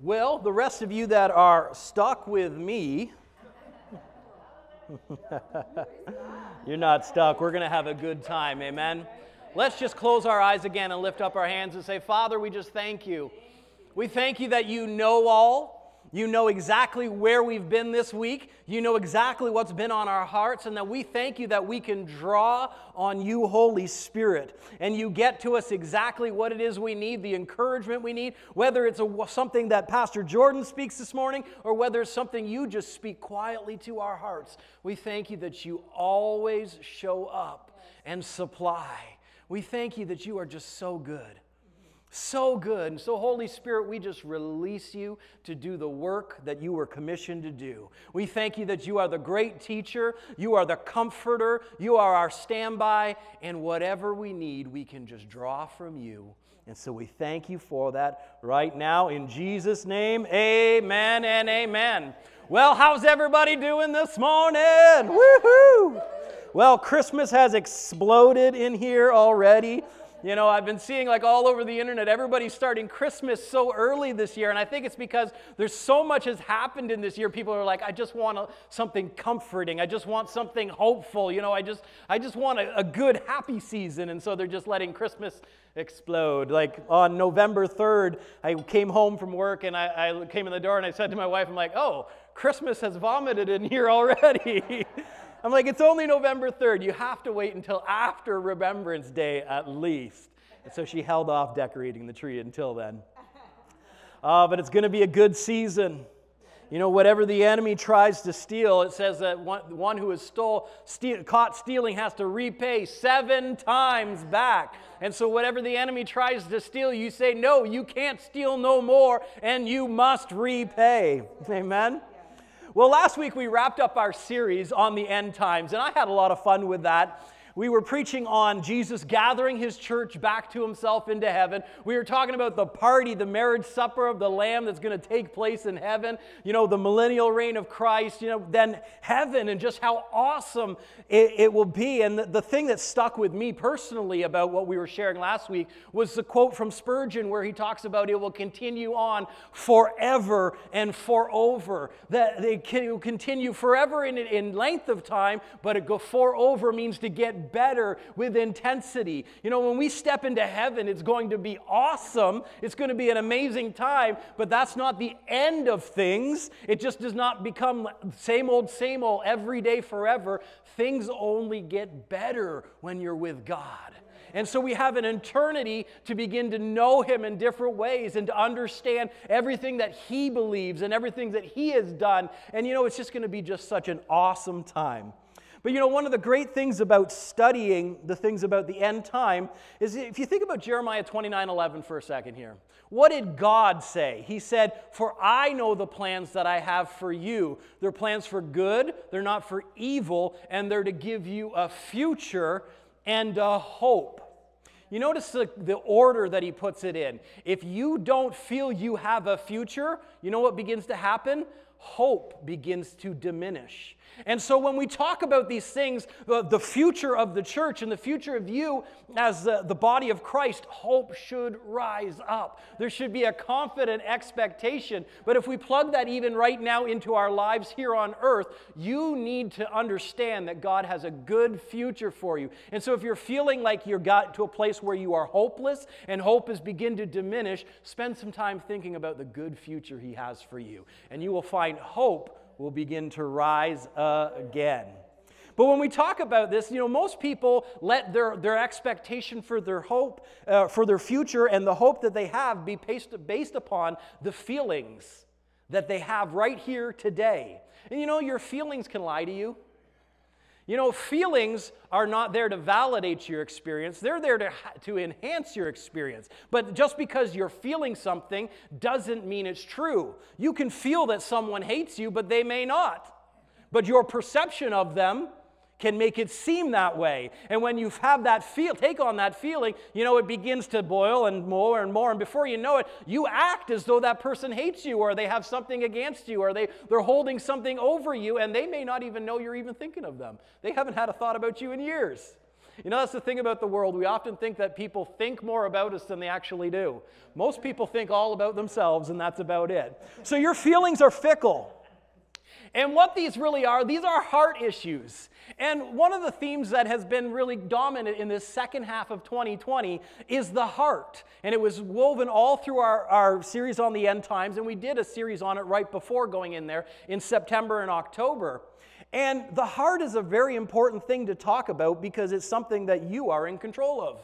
Well, the rest of you that are stuck with me, you're not stuck. We're going to have a good time. Amen. Let's just close our eyes again and lift up our hands and say, Father, we just thank you. We thank you that you know all. You know exactly where we've been this week. You know exactly what's been on our hearts, and that we thank you that we can draw on you, Holy Spirit. And you get to us exactly what it is we need, the encouragement we need, whether it's a, something that Pastor Jordan speaks this morning or whether it's something you just speak quietly to our hearts. We thank you that you always show up and supply. We thank you that you are just so good. So good. And so, Holy Spirit, we just release you to do the work that you were commissioned to do. We thank you that you are the great teacher, you are the comforter, you are our standby, and whatever we need, we can just draw from you. And so we thank you for that right now in Jesus' name. Amen and amen. Well, how's everybody doing this morning? Woohoo! Well, Christmas has exploded in here already. You know, I've been seeing like all over the internet, everybody's starting Christmas so early this year. And I think it's because there's so much has happened in this year. People are like, I just want a, something comforting. I just want something hopeful. You know, I just, I just want a, a good, happy season. And so they're just letting Christmas explode. Like on November 3rd, I came home from work and I, I came in the door and I said to my wife, I'm like, oh, Christmas has vomited in here already. I'm like, it's only November 3rd. You have to wait until after Remembrance Day at least. And so she held off decorating the tree until then. Uh, but it's going to be a good season. You know, whatever the enemy tries to steal, it says that one, one who is stole, steal, caught stealing has to repay seven times back. And so, whatever the enemy tries to steal, you say, No, you can't steal no more, and you must repay. Amen? Well, last week we wrapped up our series on the end times, and I had a lot of fun with that. We were preaching on Jesus gathering his church back to himself into heaven. We were talking about the party, the marriage supper of the Lamb that's going to take place in heaven, you know, the millennial reign of Christ, you know, then heaven and just how awesome it, it will be. And the, the thing that stuck with me personally about what we were sharing last week was the quote from Spurgeon where he talks about it will continue on forever and forever. That it will continue forever in, in length of time, but it go forever means to get better with intensity. You know, when we step into heaven, it's going to be awesome. It's going to be an amazing time, but that's not the end of things. It just does not become same old, same old every day forever. Things only get better when you're with God. And so we have an eternity to begin to know Him in different ways and to understand everything that He believes and everything that He has done. And you know, it's just going to be just such an awesome time. But you know, one of the great things about studying the things about the end time is if you think about Jeremiah 29 11 for a second here, what did God say? He said, For I know the plans that I have for you. They're plans for good, they're not for evil, and they're to give you a future and a hope. You notice the, the order that he puts it in. If you don't feel you have a future, you know what begins to happen? Hope begins to diminish. And so when we talk about these things, the, future of the church and the future of you as the, body of Christ, hope should rise up. There should be a confident expectation. But if we plug that even right now into our lives here on earth, you need to understand that God has a good future for you. And so if you're feeling like you're got to a place where you are hopeless and hope is begin to diminish, spend some time thinking about the good future he has for you. And you will find hope will begin to rise again. But when we talk about this, you know, most people let their, their expectation for their hope, uh, for their future, and the hope that they have be based, based upon the feelings that they have right here today. And you know, your feelings can lie to you. You know, feelings are not there to validate your experience, they're there to, to enhance your experience. But just because you're feeling something doesn't mean it's true. You can feel that someone hates you, but they may not. But your perception of them can make it seem that way. And when you have that feel, take on that feeling, you know, it begins to boil and more and more. And before you know it, you act as though that person hates you or they have something against you or they, they're holding something over you and they may not even know you're even thinking of them. They haven't had a thought about you in years. You know, that's the thing about the world. We often think that people think more about us than they actually do. Most people think all about themselves, and that's about it. So your feelings are fickle. And what these really are, these are heart issues. And one of the themes that has been really dominant in this second half of 2020 is the heart. And it was woven all through our, our series on the end times, and we did a series on it right before going in there in September and October. And the heart is a very important thing to talk about because it's something that you are in control of.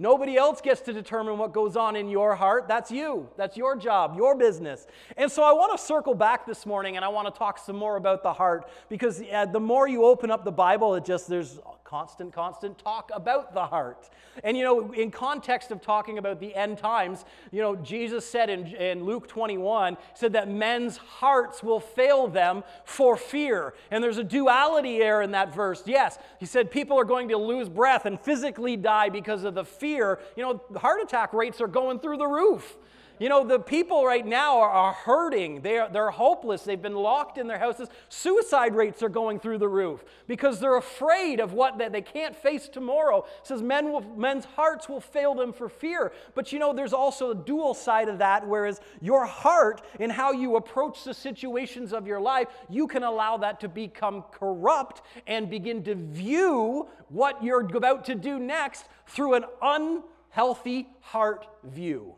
Nobody else gets to determine what goes on in your heart. That's you. That's your job, your business. And so I want to circle back this morning and I want to talk some more about the heart because uh, the more you open up the Bible, it just, there's constant, constant talk about the heart. And you know, in context of talking about the end times, you know, Jesus said in, in Luke 21, said that men's hearts will fail them for fear. And there's a duality there in that verse. Yes, he said people are going to lose breath and physically die because of the fear. You know, heart attack rates are going through the roof. You know, the people right now are, are hurting. They are, they're hopeless. They've been locked in their houses. Suicide rates are going through the roof because they're afraid of what they, they can't face tomorrow. It says men will, men's hearts will fail them for fear. But you know, there's also a dual side of that, whereas your heart and how you approach the situations of your life, you can allow that to become corrupt and begin to view what you're about to do next through an unhealthy heart view.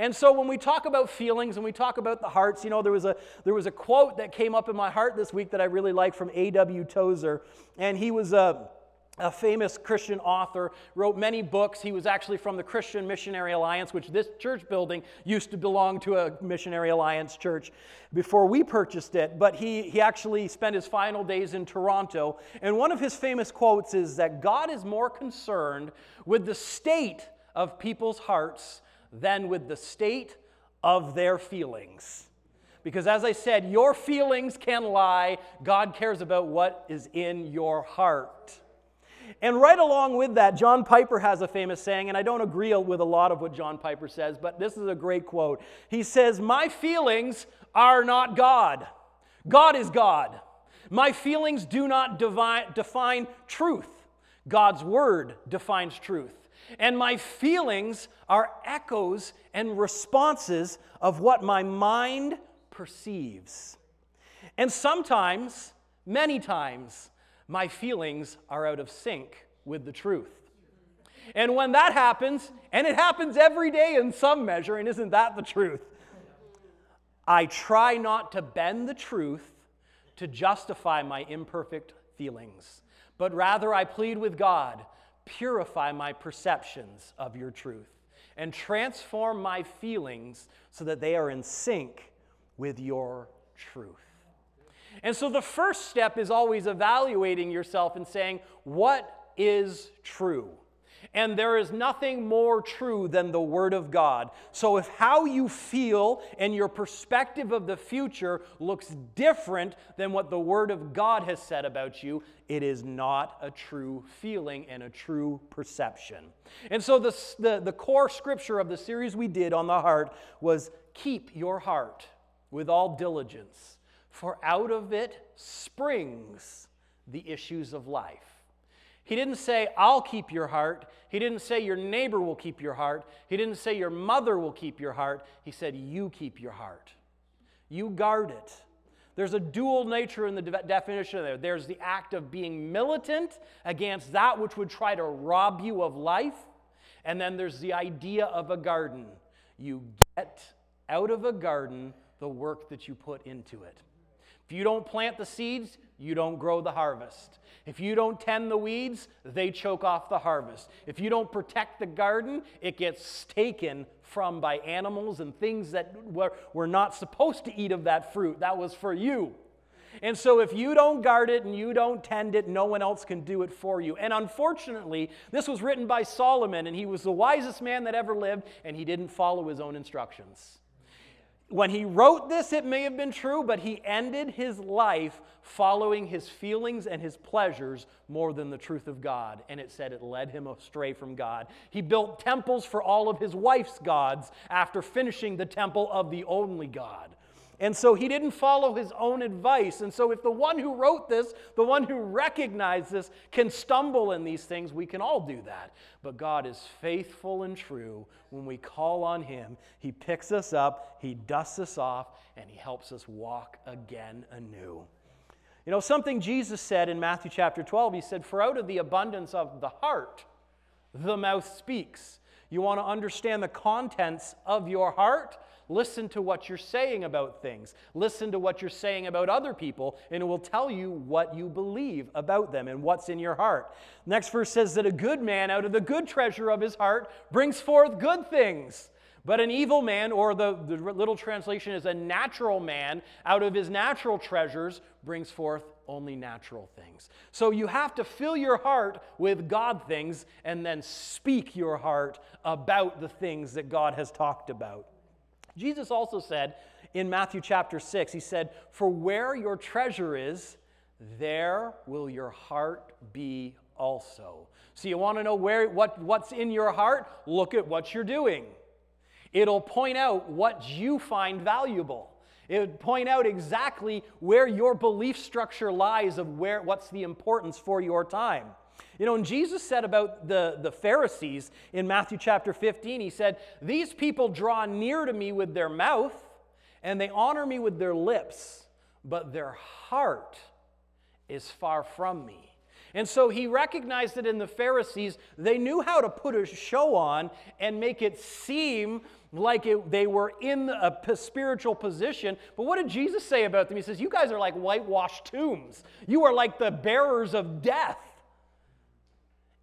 And so when we talk about feelings and we talk about the hearts, you know, there was a, there was a quote that came up in my heart this week that I really like from A.W. Tozer. And he was a, a famous Christian author, wrote many books. He was actually from the Christian Missionary Alliance, which this church building used to belong to a Missionary Alliance church before we purchased it. But he, he actually spent his final days in Toronto. And one of his famous quotes is that God is more concerned with the state of people's hearts than with the state of their feelings. Because as I said, your feelings can lie. God cares about what is in your heart. And right along with that, John Piper has a famous saying, and I don't agree with a lot of what John Piper says, but this is a great quote. He says, My feelings are not God, God is God. My feelings do not define truth, God's word defines truth. And my feelings are echoes and responses of what my mind perceives. And sometimes, many times, my feelings are out of sync with the truth. And when that happens, and it happens every day in some measure, and isn't that the truth? I try not to bend the truth to justify my imperfect feelings, but rather I plead with God purify my perceptions of your truth and transform my feelings so that they are in sync with your truth. And so the first step is always evaluating yourself and saying, What is true? And there is nothing more true than the Word of God. So if how you feel and your perspective of the future looks different than what the Word of God has said about you, it is not a true feeling and a true perception. And so the, the, the core scripture of the series we did on the heart was keep your heart with all diligence, for out of it springs the issues of life. He didn't say, I'll keep your heart. He didn't say, your neighbor will keep your heart. He didn't say, your mother will keep your heart. He said, you keep your heart. You guard it. There's a dual nature in the de- definition there. There's the act of being militant against that which would try to rob you of life. And then there's the idea of a garden. You get out of a garden the work that you put into it. If you don't plant the seeds, you don't grow the harvest. If you don't tend the weeds, they choke off the harvest. If you don't protect the garden, it gets taken from by animals and things that were, were not supposed to eat of that fruit. That was for you. And so, if you don't guard it and you don't tend it, no one else can do it for you. And unfortunately, this was written by Solomon, and he was the wisest man that ever lived, and he didn't follow his own instructions when he wrote this, it may have been true, but he ended his life following his feelings and his pleasures more than the truth of God. And it said it led him astray from God. He built temples for all of his wife's gods after finishing the temple of the only God. And so he didn't follow his own advice. And so, if the one who wrote this, the one who recognized this, can stumble in these things, we can all do that. But God is faithful and true. When we call on him, he picks us up, he dusts us off, and he helps us walk again anew. You know, something Jesus said in Matthew chapter 12, he said, For out of the abundance of the heart, the mouth speaks. You want to understand the contents of your heart? Listen to what you're saying about things. Listen to what you're saying about other people, and it will tell you what you believe about them and what's in your heart. Next verse says that a good man out of the good treasure of his heart brings forth good things. But an evil man, or the, the little translation is a natural man, out of his natural treasures brings forth only natural things. So you have to fill your heart with God things and then speak your heart about the things that God has talked about. Jesus also said in Matthew chapter 6, he said, For where your treasure is, there will your heart be also. So you want to know where what, what's in your heart? Look at what you're doing. It'll point out what you find valuable. It would point out exactly where your belief structure lies of where what's the importance for your time. You know, and Jesus said about the, the Pharisees in Matthew chapter 15, he said, These people draw near to me with their mouth and they honor me with their lips, but their heart is far from me. And so he recognized that in the Pharisees, they knew how to put a show on and make it seem like it, they were in a spiritual position. But what did Jesus say about them? He says, You guys are like whitewashed tombs. You are like the bearers of death.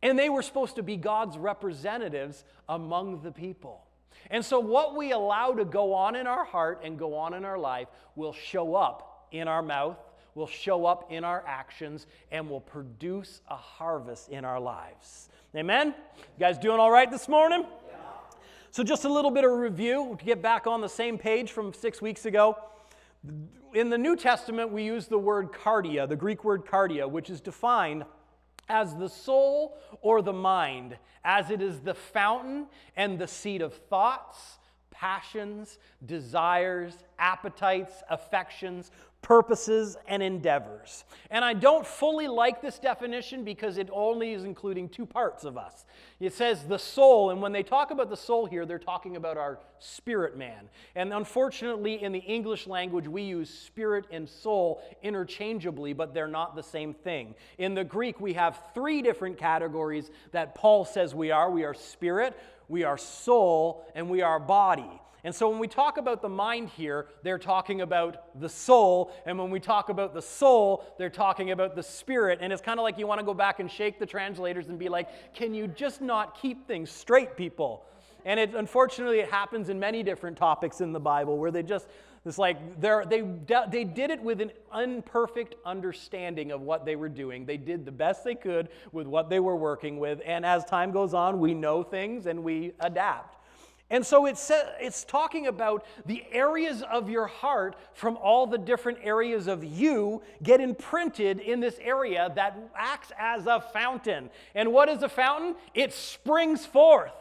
And they were supposed to be God's representatives among the people. And so, what we allow to go on in our heart and go on in our life will show up in our mouth, will show up in our actions, and will produce a harvest in our lives. Amen? You guys doing all right this morning? So, just a little bit of review to get back on the same page from six weeks ago. In the New Testament, we use the word cardia, the Greek word cardia, which is defined as the soul or the mind, as it is the fountain and the seat of thoughts, passions, desires, appetites, affections, purposes, and endeavors. And I don't fully like this definition because it only is including two parts of us. It says the soul, and when they talk about the soul here, they're talking about our spirit man. And unfortunately, in the English language, we use spirit and soul interchangeably, but they're not the same thing. In the Greek, we have three different categories that Paul says we are we are spirit, we are soul, and we are body. And so when we talk about the mind here, they're talking about the soul. And when we talk about the soul, they're talking about the spirit. And it's kind of like you want to go back and shake the translators and be like, can you just not keep things straight, people? And it, unfortunately, it happens in many different topics in the Bible where they just, it's like they they did it with an imperfect understanding of what they were doing. They did the best they could with what they were working with. And as time goes on, we know things and we adapt. And so it's, it's talking about the areas of your heart from all the different areas of you get imprinted in this area that acts as a fountain. And what is a fountain? It springs forth.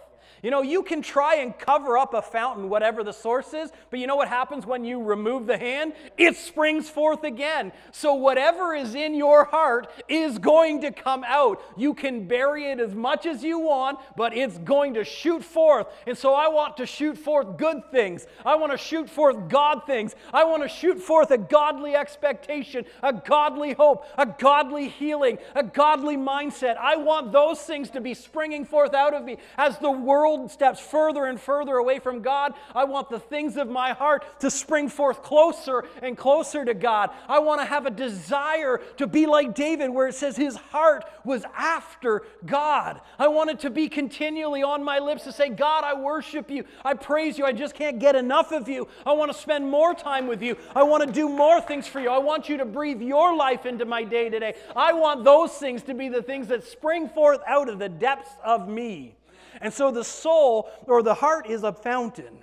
You know, you can try and cover up a fountain, whatever the source is, but you know what happens when you remove the hand? It springs forth again. So, whatever is in your heart is going to come out. You can bury it as much as you want, but it's going to shoot forth. And so, I want to shoot forth good things. I want to shoot forth God things. I want to shoot forth a godly expectation, a godly hope, a godly healing, a godly mindset. I want those things to be springing forth out of me as the world world steps further and further away from God, I want the things of my heart to spring forth closer and closer to God. I want to have a desire to be like David, where it says his heart was after God. I want it to be continually on my lips to say, God, I worship you. I praise you. I just can't get enough of you. I want to spend more time with you. I want to do more things for you. I want you to breathe your life into my day today. I want those things to be the things that spring forth out of the depths of me. And so the soul or the heart is a fountain.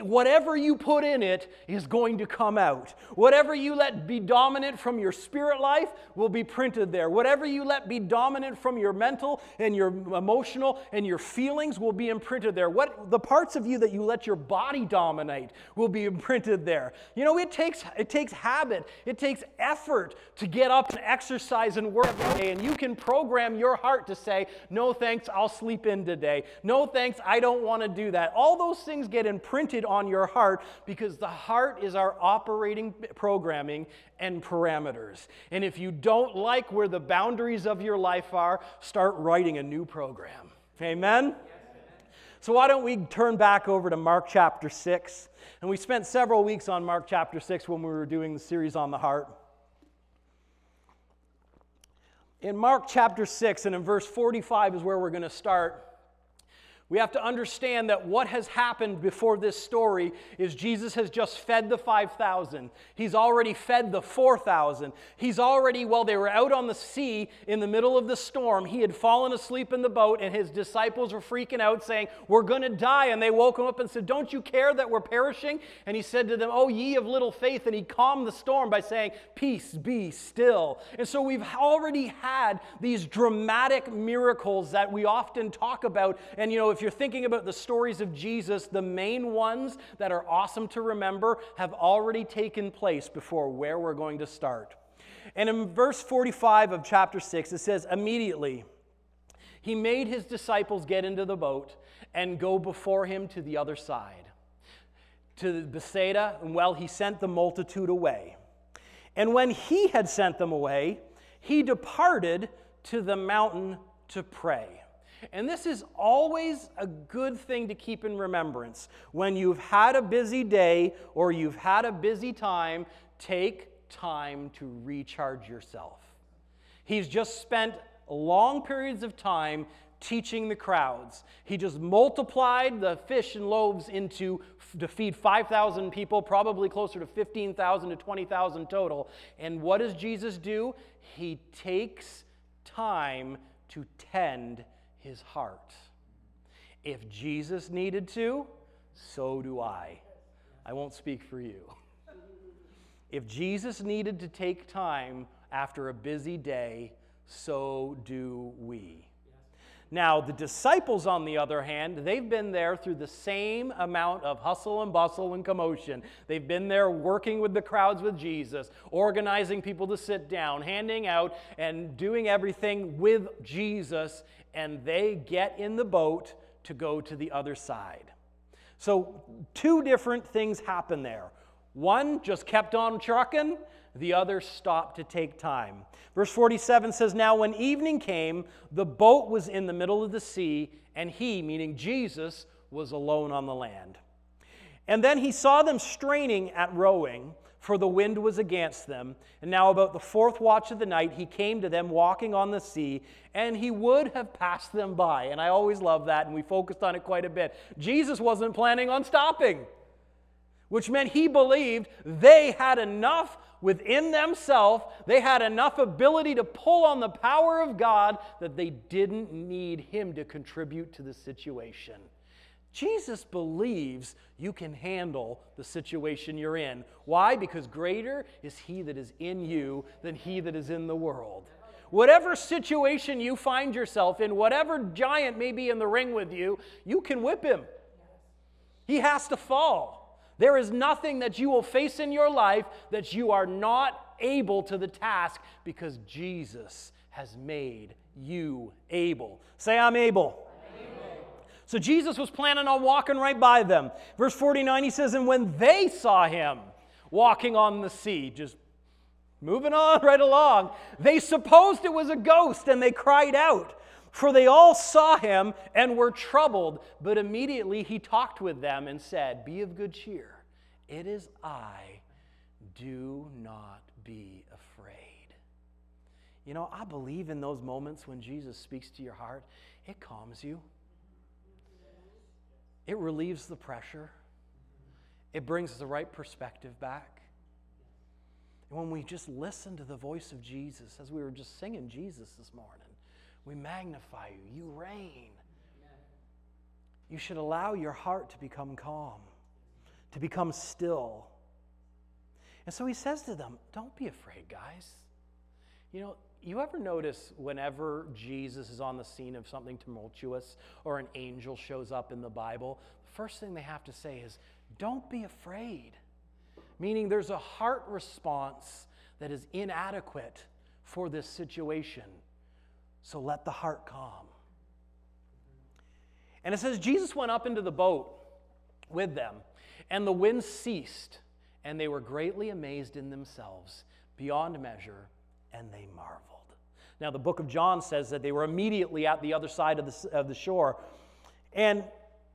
Whatever you put in it is going to come out. Whatever you let be dominant from your spirit life will be printed there. Whatever you let be dominant from your mental and your emotional and your feelings will be imprinted there. What the parts of you that you let your body dominate will be imprinted there. You know, it takes it takes habit, it takes effort to get up and exercise and work every day. And you can program your heart to say, "No thanks, I'll sleep in today. No thanks, I don't want to do that." All those things get imprinted on your heart because the heart is our operating programming and parameters. And if you don't like where the boundaries of your life are, start writing a new program. Amen? So, why don't we turn back over to Mark chapter 6? And we spent several weeks on Mark chapter 6 when we were doing the series on the heart. In Mark chapter 6 and in verse 45 is where we're going to start. We have to understand that what has happened before this story is Jesus has just fed the 5,000. He's already fed the 4,000. He's already, while they were out on the sea in the middle of the storm, he had fallen asleep in the boat, and his disciples were freaking out, saying, We're going to die. And they woke him up and said, Don't you care that we're perishing? And he said to them, Oh, ye of little faith. And he calmed the storm by saying, Peace, be still. And so we've already had these dramatic miracles that we often talk about. And, you know, if you're thinking about the stories of Jesus, the main ones that are awesome to remember have already taken place before where we're going to start. And in verse 45 of chapter 6, it says, Immediately, he made his disciples get into the boat and go before him to the other side, to Bethsaida, and well, he sent the multitude away. And when he had sent them away, he departed to the mountain to pray. And this is always a good thing to keep in remembrance. When you've had a busy day or you've had a busy time, take time to recharge yourself. He's just spent long periods of time teaching the crowds. He just multiplied the fish and loaves into to feed 5,000 people, probably closer to 15,000 to 20,000 total. And what does Jesus do? He takes time to tend his heart. If Jesus needed to, so do I. I won't speak for you. If Jesus needed to take time after a busy day, so do we. Now, the disciples, on the other hand, they've been there through the same amount of hustle and bustle and commotion. They've been there working with the crowds with Jesus, organizing people to sit down, handing out, and doing everything with Jesus, and they get in the boat to go to the other side. So, two different things happen there. One just kept on trucking, the other stopped to take time. Verse 47 says, Now when evening came, the boat was in the middle of the sea, and he, meaning Jesus, was alone on the land. And then he saw them straining at rowing, for the wind was against them. And now, about the fourth watch of the night, he came to them walking on the sea, and he would have passed them by. And I always love that, and we focused on it quite a bit. Jesus wasn't planning on stopping, which meant he believed they had enough within themselves, they had enough ability to pull on the power of God that they didn't need Him to contribute to the situation. Jesus believes you can handle the situation you're in. Why? Because greater is He that is in you than He that is in the world. Whatever situation you find yourself in, whatever giant may be in the ring with you, you can whip him. He has to fall. There is nothing that you will face in your life that you are not able to the task because Jesus has made you able. Say, I'm able. So Jesus was planning on walking right by them. Verse 49, he says, And when they saw him walking on the sea, just moving on right along, they supposed it was a ghost and they cried out. For they all saw him and were troubled, but immediately he talked with them and said, Be of good cheer. It is I. Do not be afraid. You know, I believe in those moments when Jesus speaks to your heart, it calms you, it relieves the pressure, it brings the right perspective back. And when we just listen to the voice of Jesus, as we were just singing Jesus this morning, we magnify you. You reign. You should allow your heart to become calm. to become still. And so he says to them, Don't be afraid, guys. You know, you ever notice whenever Jesus is on the scene of something tumultuous or an angel shows up in the Bible, the first thing they have to say is, Don't be afraid. Meaning there's a heart response that is inadequate for this situation. So let the heart calm. And it says, Jesus went up into the boat with them, and the wind ceased, and they were greatly amazed in themselves beyond measure, and they marveled. Now, the book of John says that they were immediately at the other side of the, of the shore. And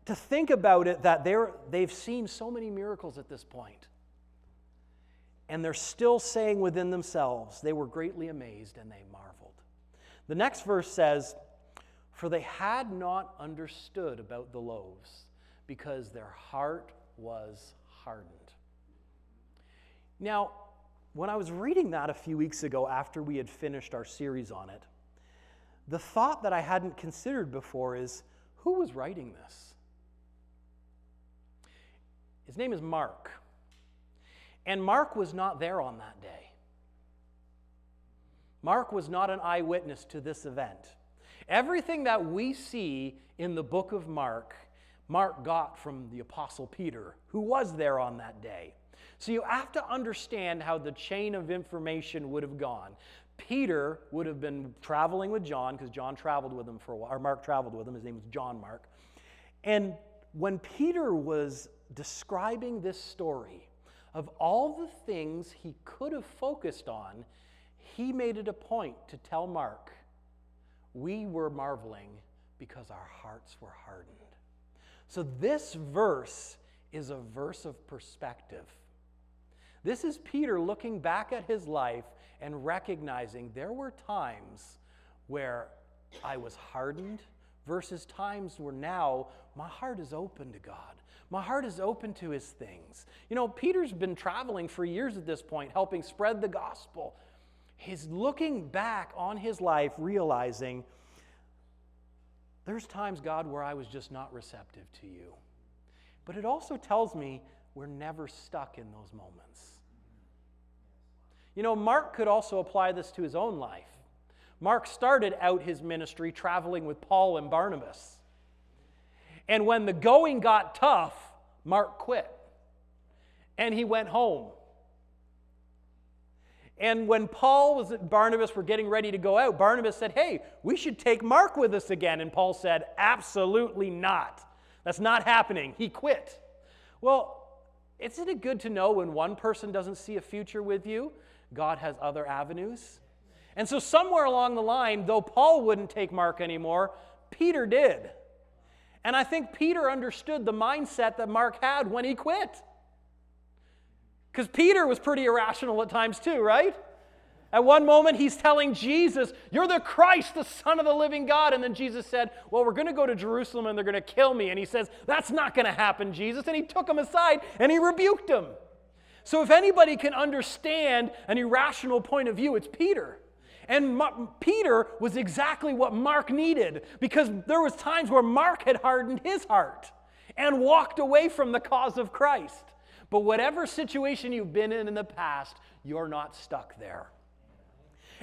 to think about it, that they're, they've seen so many miracles at this point, and they're still saying within themselves, they were greatly amazed and they marveled. The next verse says, For they had not understood about the loaves, because their heart was hardened. Now, when I was reading that a few weeks ago after we had finished our series on it, the thought that I hadn't considered before is who was writing this? His name is Mark. And Mark was not there on that day. Mark was not an eyewitness to this event. Everything that we see in the book of Mark, Mark got from the Apostle Peter, who was there on that day. So you have to understand how the chain of information would have gone. Peter would have been traveling with John, because John traveled with him for a while, or Mark traveled with him. His name was John Mark. And when Peter was describing this story of all the things he could have focused on, he made it a point to tell Mark, we were marveling because our hearts were hardened. So, this verse is a verse of perspective. This is Peter looking back at his life and recognizing there were times where I was hardened versus times where now my heart is open to God. My heart is open to his things. You know, Peter's been traveling for years at this point, helping spread the gospel, He's looking back on his life, realizing there's times, God, where I was just not receptive to you. But it also tells me we're never stuck in those moments. You know, Mark could also apply this to his own life. Mark started out his ministry traveling with Paul and Barnabas. And when the going got tough, Mark quit. And he went home. And when Paul was Barnabas were getting ready to go out, Barnabas said, Hey, we should take Mark with us again. And Paul said, Absolutely not. That's not happening. He quit. Well, isn't it good to know when one person doesn't see a future with you, God has other avenues? And so, somewhere along the line, though Paul wouldn't take Mark anymore, Peter did. And I think Peter understood the mindset that Mark had when he quit. Because Peter was pretty irrational at times too, right? At one moment, he's telling Jesus, You're the Christ, the Son of the living God. And then Jesus said, Well, we're going to go to Jerusalem and they're going to kill me. And he says, That's not going to happen, Jesus. And he took him aside and he rebuked him. So, if anybody can understand an irrational point of view, it's Peter. And Peter was exactly what Mark needed because there was times where Mark had hardened his heart and walked away from the cause of Christ. But whatever situation you've been in in the past, you're not stuck there.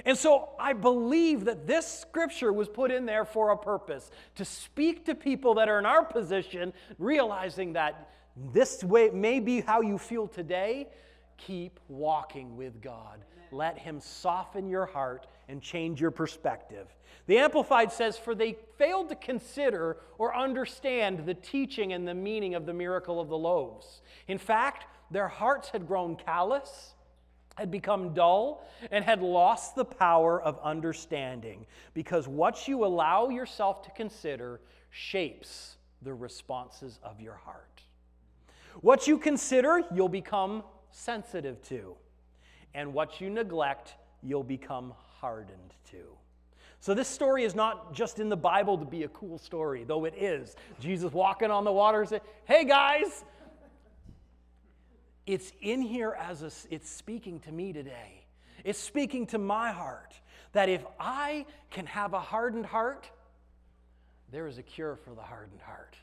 And so I believe that this scripture was put in there for a purpose to speak to people that are in our position, realizing that this way may be how you feel today. Keep walking with God. Let Him soften your heart and change your perspective. The Amplified says, For they failed to consider or understand the teaching and the meaning of the miracle of the loaves. In fact, their hearts had grown callous, had become dull, and had lost the power of understanding because what you allow yourself to consider shapes the responses of your heart. What you consider, you'll become sensitive to, and what you neglect, you'll become hardened to. So, this story is not just in the Bible to be a cool story, though it is. Jesus walking on the water say, Hey guys, it's in here as a, it's speaking to me today. It's speaking to my heart that if I can have a hardened heart, there is a cure for the hardened heart.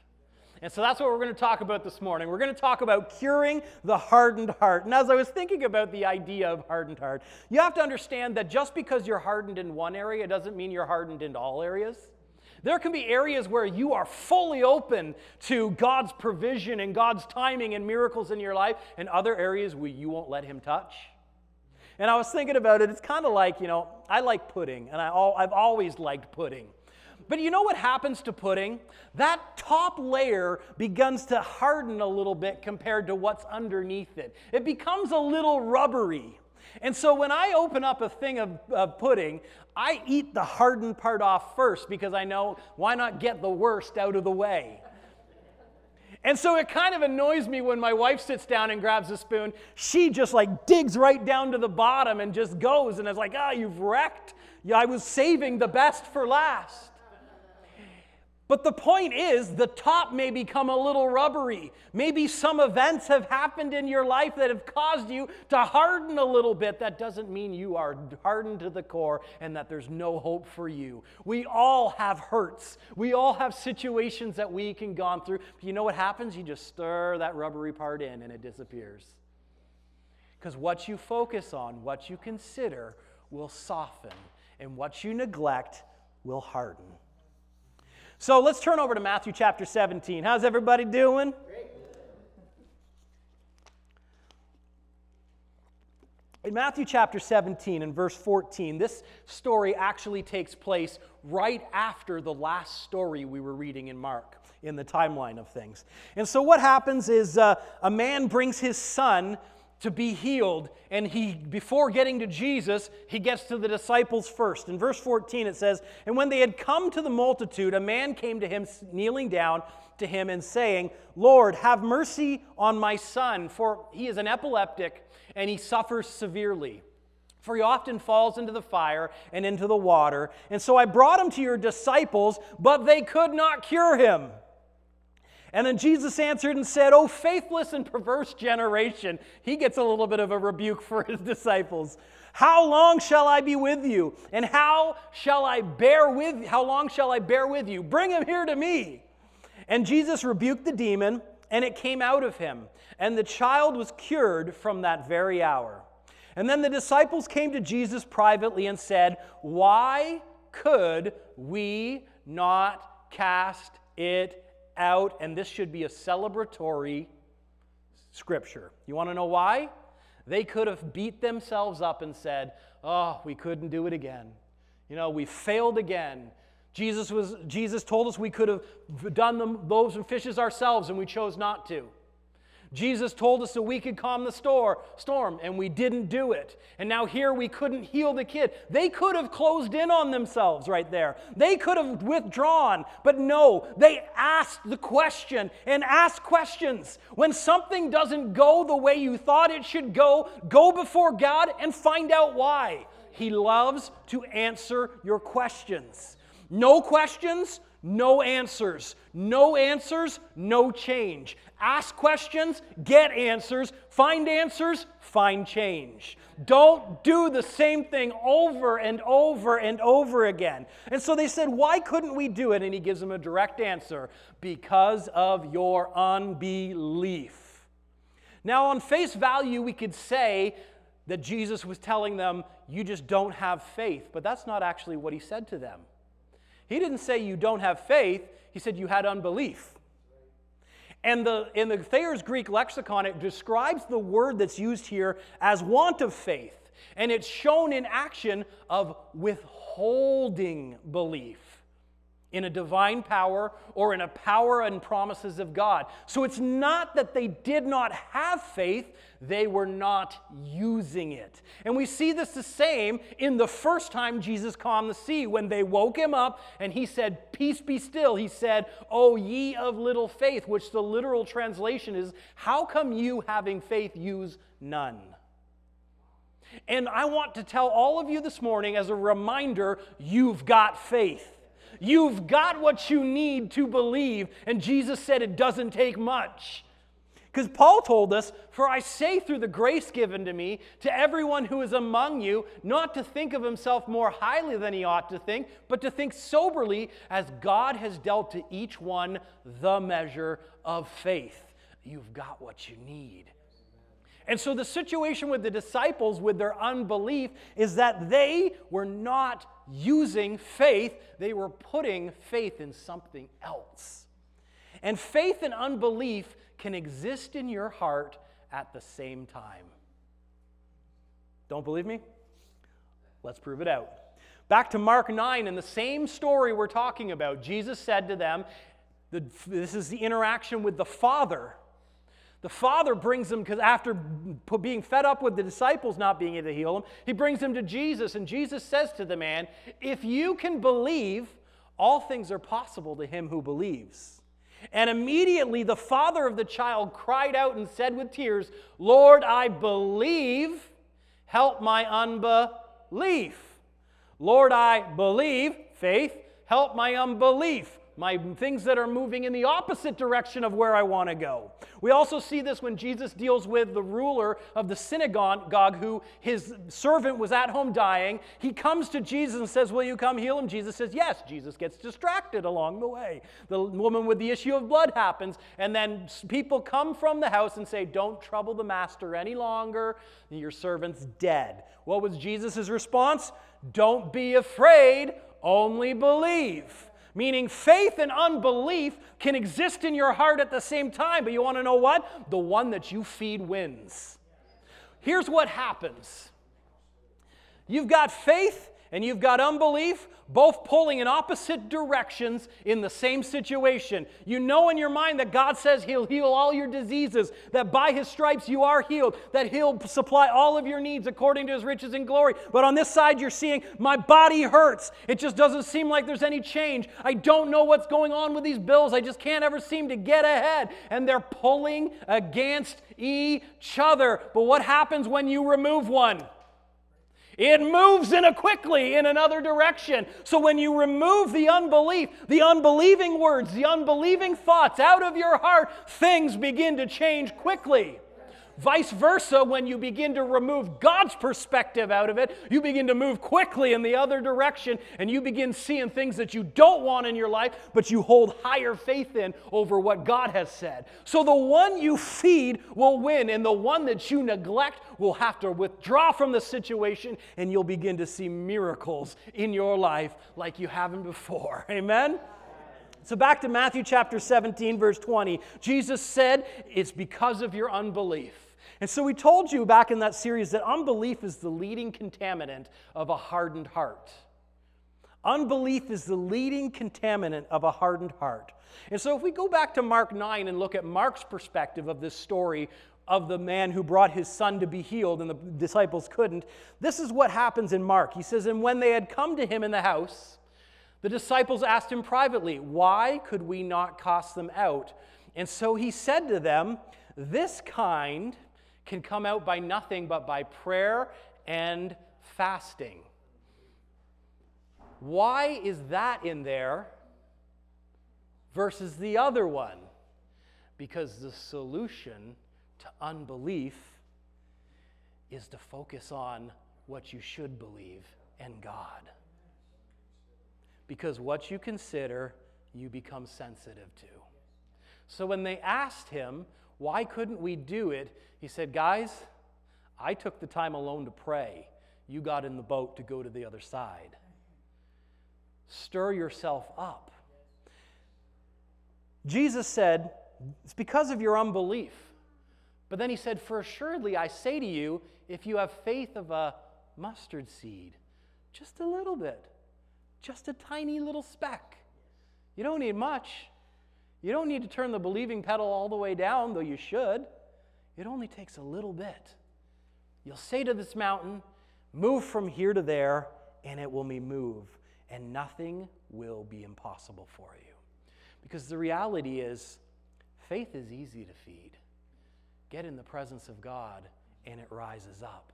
And so that's what we're going to talk about this morning. We're going to talk about curing the hardened heart. And as I was thinking about the idea of hardened heart, you have to understand that just because you're hardened in one area doesn't mean you're hardened in all areas. There can be areas where you are fully open to God's provision and God's timing and miracles in your life, and other areas where you won't let Him touch. And I was thinking about it, it's kind of like, you know, I like pudding, and I I've always liked pudding. But you know what happens to pudding? That top layer begins to harden a little bit compared to what's underneath it. It becomes a little rubbery. And so when I open up a thing of, of, pudding, I eat the hardened part off first because I know why not get the worst out of the way? And so it kind of annoys me when my wife sits down and grabs a spoon. She just like digs right down to the bottom and just goes. And it's like, ah, oh, you've wrecked. I was saving the best for last. But the point is, the top may become a little rubbery. Maybe some events have happened in your life that have caused you to harden a little bit. That doesn't mean you are hardened to the core and that there's no hope for you. We all have hurts. We all have situations that we can gone through. But you know what happens? You just stir that rubbery part in and it disappears. Because what you focus on, what you consider, will soften, and what you neglect will harden. So let's turn over to Matthew chapter 17. How's everybody doing? In Matthew chapter 17 and verse 14, this story actually takes place right after the last story we were reading in Mark in the timeline of things. And so what happens is uh, a man brings his son to be healed. And he, before getting to Jesus, he gets to the disciples first. In verse 14, it says, And when they had come to the multitude, a man came to him, kneeling down to him and saying, Lord, have mercy on my son, for he is an epileptic and he suffers severely. For he often falls into the fire and into the water. And so I brought him to your disciples, but they could not cure him. And then Jesus answered and said, Oh, faithless and perverse generation. He gets a little bit of a rebuke for his disciples. How long shall I be with you? And how shall I bear with how long shall I bear with you? Bring him here to me. And Jesus rebuked the demon, and it came out of him. And the child was cured from that very hour. And then the disciples came to Jesus privately and said, Why could we not cast it out, and this should be a celebratory scripture. You want to know why? They could have beat themselves up and said, Oh, we couldn't do it again. You know, we failed again. Jesus, was, Jesus told us we could have done the loaves and fishes ourselves, and we chose not to. Jesus told us that we could calm the store, storm, and we didn't do it. And now here we couldn't heal the kid. They could have closed in on themselves right there. They could have withdrawn, but no, they asked the question and ask questions. When something doesn't go the way you thought it should go, go before God and find out why. He loves to answer your questions. No questions, no answers. No answers, no change. Ask questions, get answers. Find answers, find change. Don't do the same thing over and over and over again. And so they said, Why couldn't we do it? And he gives them a direct answer because of your unbelief. Now, on face value, we could say that Jesus was telling them, You just don't have faith. But that's not actually what he said to them. He didn't say you don't have faith, he said you had unbelief. And the, in the Thayer's Greek lexicon, it describes the word that's used here as want of faith. And it's shown in action of withholding belief in a divine power or in a power and promises of God. So it's not that they did not have faith, they were not using it. And we see this the same in the first time Jesus calmed the sea when they woke him up and he said, Peace be still. He said, O ye of little faith, which the literal translation is, How come you, having faith, use none? And I want to tell all of you this morning as a reminder you've got faith. You've got what you need to believe. And Jesus said it doesn't take much. Because Paul told us, For I say through the grace given to me, to everyone who is among you, not to think of himself more highly than he ought to think, but to think soberly, as God has dealt to each one the measure of faith. You've got what you need. And so the situation with the disciples with their unbelief is that they were not using faith, they were putting faith in something else. And faith and unbelief can exist in your heart at the same time. Don't believe me? Let's prove it out. Back to Mark 9, in the same story we're talking about, Jesus said to them, This is the interaction with the Father. The Father brings them, because after being fed up with the disciples not being able to heal him, he brings them to Jesus, and Jesus says to the man, If you can believe, all things are possible to him who believes. And immediately the father of the child cried out and said with tears, Lord, I believe, help my unbelief. Lord, I believe, faith, help my unbelief my things that are moving in the opposite direction of where I want to go. We also see this when Jesus deals with the ruler of the synagogue who his servant was at home dying. He comes to Jesus and says, Will you come heal him? Jesus says, Yes. Jesus gets distracted along the way. The woman with the issue of blood happens, and then people come from the house and say, Don't trouble the master any longer. Your servant's dead. What was Jesus' response? Don't be afraid, only believe. Meaning, faith and unbelief can exist in your heart at the same time, but you want to know what? The one that you feed wins. Here's what happens you've got faith and you've got unbelief, both pulling in opposite directions in the same situation. You know in your mind that God says He'll heal all your diseases, that by His stripes you are healed, that He'll supply all of your needs according to His riches and glory. But on this side, you're seeing, my body hurts. It just doesn't seem like there's any change. I don't know what's going on with these bills. I just can't ever seem to get ahead. And they're pulling against each other. But what happens when you remove one? It moves in a quickly in another direction. So when you remove the unbelief, the unbelieving words, the unbelieving thoughts out of your heart, things begin to change quickly. Vice versa, when you begin to remove God's perspective out of it, you begin to move quickly in the other direction and you begin seeing things that you don't want in your life, but you hold higher faith in over what God has said. So the one you feed will win, and the one that you neglect will have to withdraw from the situation, and you'll begin to see miracles in your life like you haven't before. Amen? So, back to Matthew chapter 17, verse 20. Jesus said, It's because of your unbelief. And so, we told you back in that series that unbelief is the leading contaminant of a hardened heart. Unbelief is the leading contaminant of a hardened heart. And so, if we go back to Mark 9 and look at Mark's perspective of this story of the man who brought his son to be healed and the disciples couldn't, this is what happens in Mark. He says, And when they had come to him in the house, the disciples asked him privately, Why could we not cast them out? And so he said to them, This kind can come out by nothing but by prayer and fasting. Why is that in there versus the other one? Because the solution to unbelief is to focus on what you should believe and God because what you consider, you become sensitive to. So when they asked him, why couldn't we do it? He said, Guys, I took the time alone to pray. You got in the boat to go to the other side. Stir yourself up. Jesus said, It's because of your unbelief. But then he said, For assuredly I say to you, if you have faith of a mustard seed, just a little bit, just a tiny little speck. You don't need much. You don't need to turn the believing pedal all the way down, though you should. It only takes a little bit. You'll say to this mountain, Move from here to there, and it will be move, and nothing will be impossible for you. Because the reality is, faith is easy to feed. Get in the presence of God, and it rises up.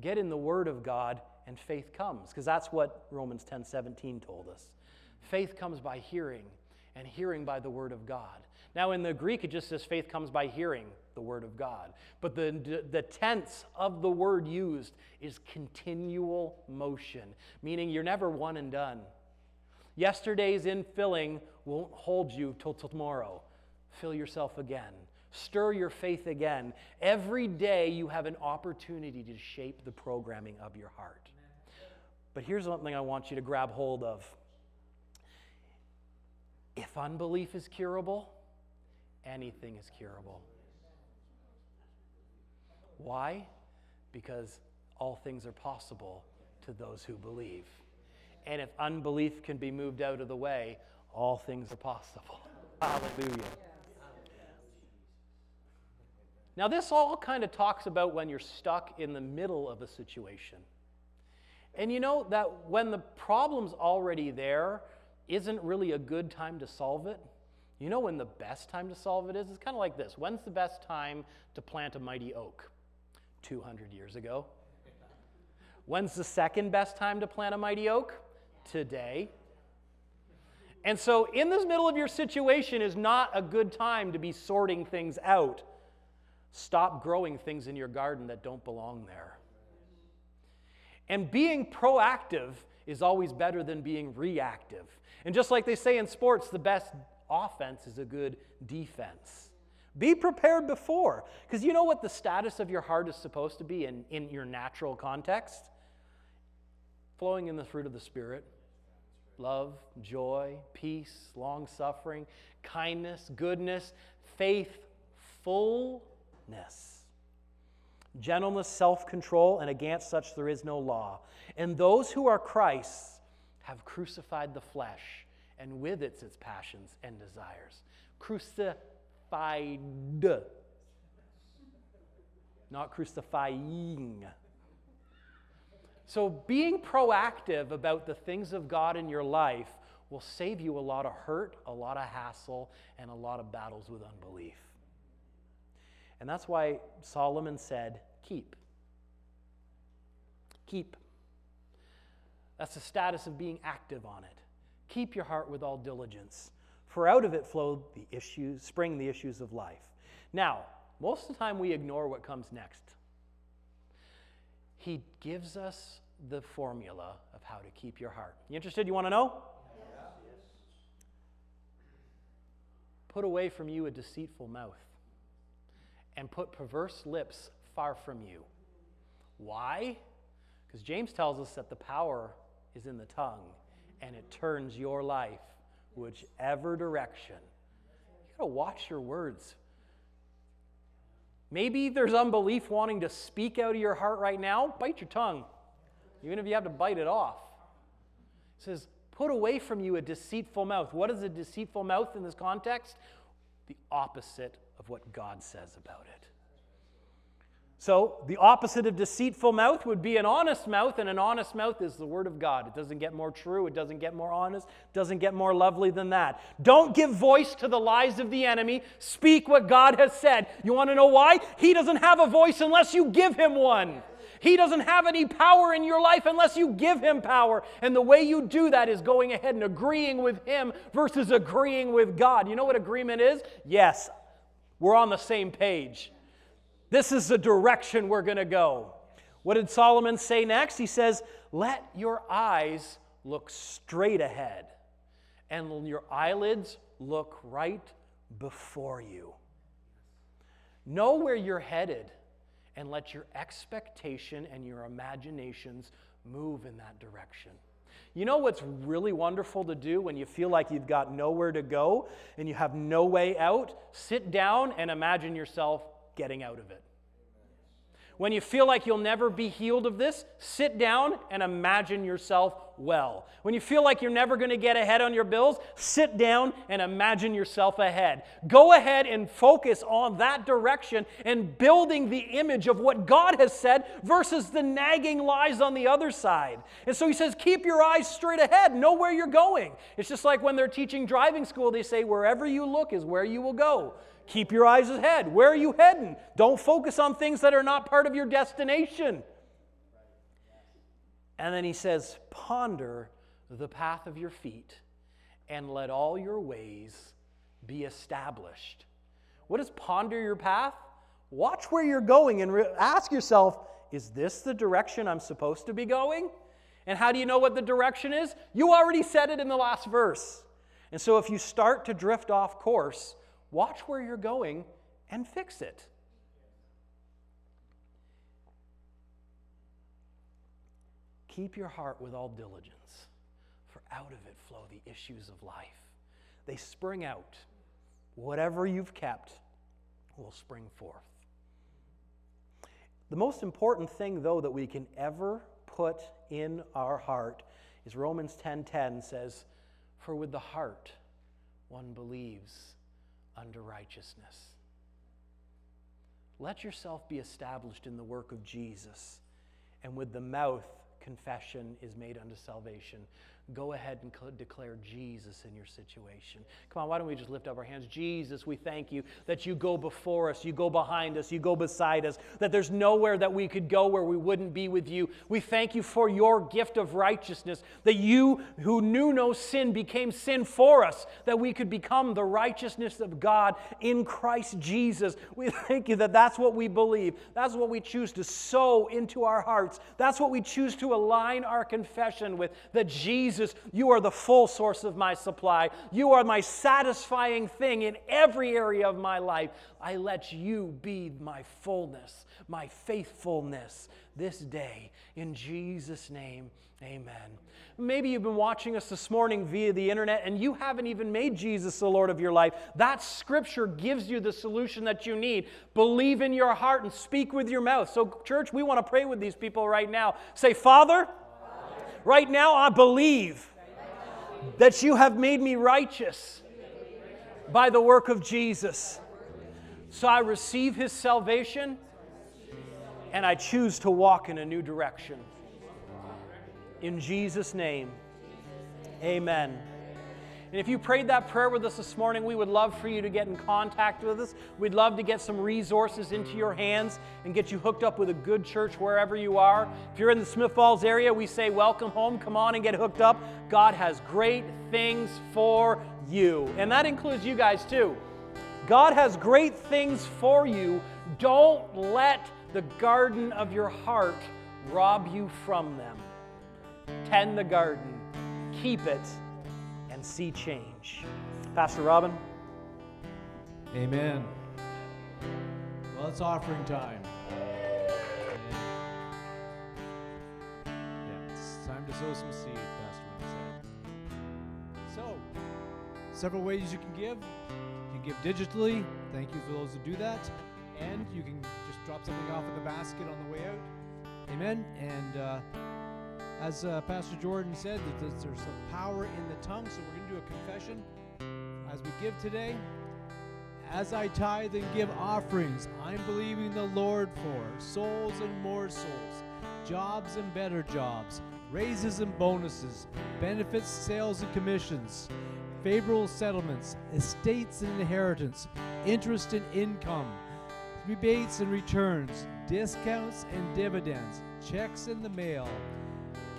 Get in the Word of God, and faith comes, because that's what Romans 10 17 told us. Faith comes by hearing, and hearing by the word of God. Now, in the Greek, it just says faith comes by hearing the word of God. But the, the tense of the word used is continual motion, meaning you're never one and done. Yesterday's infilling won't hold you till tomorrow. Fill yourself again. Stir your faith again. Every day you have an opportunity to shape the programming of your heart. But here's something I want you to grab hold of. If unbelief is curable, anything is curable. Why? Because all things are possible to those who believe. And if unbelief can be moved out of the way, all things are possible. Hallelujah. Now, this all kind of talks about when you're stuck in the middle of a situation. And you know that when the problem's already there, isn't really a good time to solve it. You know when the best time to solve it is? It's kind of like this When's the best time to plant a mighty oak? 200 years ago. When's the second best time to plant a mighty oak? Today. And so, in this middle of your situation is not a good time to be sorting things out. Stop growing things in your garden that don't belong there. And being proactive is always better than being reactive. And just like they say in sports, the best offense is a good defense. Be prepared before, because you know what the status of your heart is supposed to be in, in your natural context? Flowing in the fruit of the Spirit love, joy, peace, long suffering, kindness, goodness, faithfulness, gentleness, self control, and against such there is no law. And those who are Christ's have crucified the flesh and with it its passions and desires. Crucified. Not crucifying. So, being proactive about the things of God in your life will save you a lot of hurt, a lot of hassle, and a lot of battles with unbelief. And that's why Solomon said, Keep. Keep. That's the status of being active on it. Keep your heart with all diligence, for out of it flow the issues, spring the issues of life. Now, most of the time we ignore what comes next. He gives us the formula of how to keep your heart. You interested? You want to know? Put away from you a deceitful mouth and put perverse lips far from you. Why? Because James tells us that the power is in the tongue and it turns your life whichever direction. You got to watch your words. Maybe there's unbelief wanting to speak out of your heart right now. Bite your tongue, even if you have to bite it off. It says, Put away from you a deceitful mouth. What is a deceitful mouth in this context? The opposite of what God says about it. So, the opposite of deceitful mouth would be an honest mouth, and an honest mouth is the Word of God. It doesn't get more true, it doesn't get more honest, it doesn't get more lovely than that. Don't give voice to the lies of the enemy. Speak what God has said. You want to know why? He doesn't have a voice unless you give him one. He doesn't have any power in your life unless you give him power. And the way you do that is going ahead and agreeing with him versus agreeing with God. You know what agreement is? Yes, we're on the same page. This is the direction we're going to go. What did Solomon say next? He says, Let your eyes look straight ahead, and your eyelids look right before you. Know where you're headed, and let your expectation and your imaginations move in that direction. You know what's really wonderful to do when you feel like you've got nowhere to go and you have no way out? Sit down and imagine yourself getting out of it. When you feel like you'll never be healed of this, sit down and imagine yourself well. When you feel like you're never going to get ahead on your bills, sit down and imagine yourself ahead. Go ahead and focus on that direction and building the image of what God has said versus the nagging lies on the other side. And so he says, keep your eyes straight ahead, know where you're going. It's just like when they're teaching driving school, they say, wherever you look is where you will go. Keep your eyes ahead. Where are you heading? Don't focus on things that are not part of your destination. And then he says, Ponder the path of your feet and let all your ways be established. What is ponder your path? Watch where you're going and re- ask yourself, is this the direction I'm supposed to be going? And how do you know what the direction is? You already said it in the last verse. And so if you start to drift off course, watch where you're going and fix it. Keep your heart with all diligence, for out of it flow the issues of life. They spring out. Whatever you've kept will spring forth. The most important thing, though, that we can ever put in our heart is Romans 10:10 says, "For with the heart one believes unto righteousness." Let yourself be established in the work of Jesus, and with the mouth confession is made unto salvation go ahead and declare Jesus in your situation. Come on, why don't we just lift up our hands? Jesus, we thank you that you go before us, you go behind us, you go beside us, that there's nowhere that we could go where we wouldn't be with you. We thank you for your gift of righteousness, that you who knew no sin became sin for us, that we could become the righteousness of God in Christ Jesus. We thank you that that's what we believe. That's what we choose to sow into our hearts. That's what we choose to align our confession with, that Jesus Jesus, you are the full source of my supply. You are my satisfying thing in every area of my life. I let you be my fullness, my faithfulness this day. In Jesus' name, amen. Maybe you've been watching us this morning via the internet and you haven't even made Jesus the Lord of your life. That scripture gives you the solution that you need. Believe in your heart and speak with your mouth. So, church, we want to pray with these people right now. Say, Father, Right now, I believe that you have made me righteous by the work of Jesus. So I receive his salvation and I choose to walk in a new direction. In Jesus' name, amen. And if you prayed that prayer with us this morning, we would love for you to get in contact with us. We'd love to get some resources into your hands and get you hooked up with a good church wherever you are. If you're in the Smith Falls area, we say, Welcome home. Come on and get hooked up. God has great things for you. And that includes you guys too. God has great things for you. Don't let the garden of your heart rob you from them. Tend the garden, keep it and see change. Pastor Robin? Amen. Well, it's offering time. Yeah, it's time to sow some seed, Pastor said. So, several ways you can give. You can give digitally. Thank you for those who do that. And you can just drop something off in the basket on the way out. Amen. And uh, as uh, Pastor Jordan said, there's, there's some power in the tongue, so we're going to do a confession as we give today. As I tithe and give offerings, I'm believing the Lord for souls and more souls, jobs and better jobs, raises and bonuses, benefits, sales and commissions, favorable settlements, estates and inheritance, interest and income, rebates and returns, discounts and dividends, checks in the mail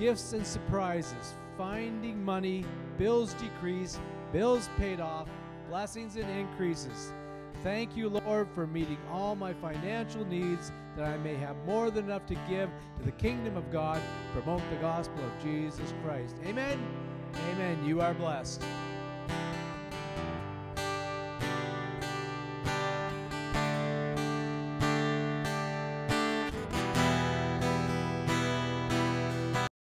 gifts and surprises, finding money, bills decrease, bills paid off, blessings and increases. Thank you, Lord, for meeting all my financial needs, that I may have more than enough to give to the kingdom of God, promote the gospel of Jesus Christ. Amen. Amen. You are blessed.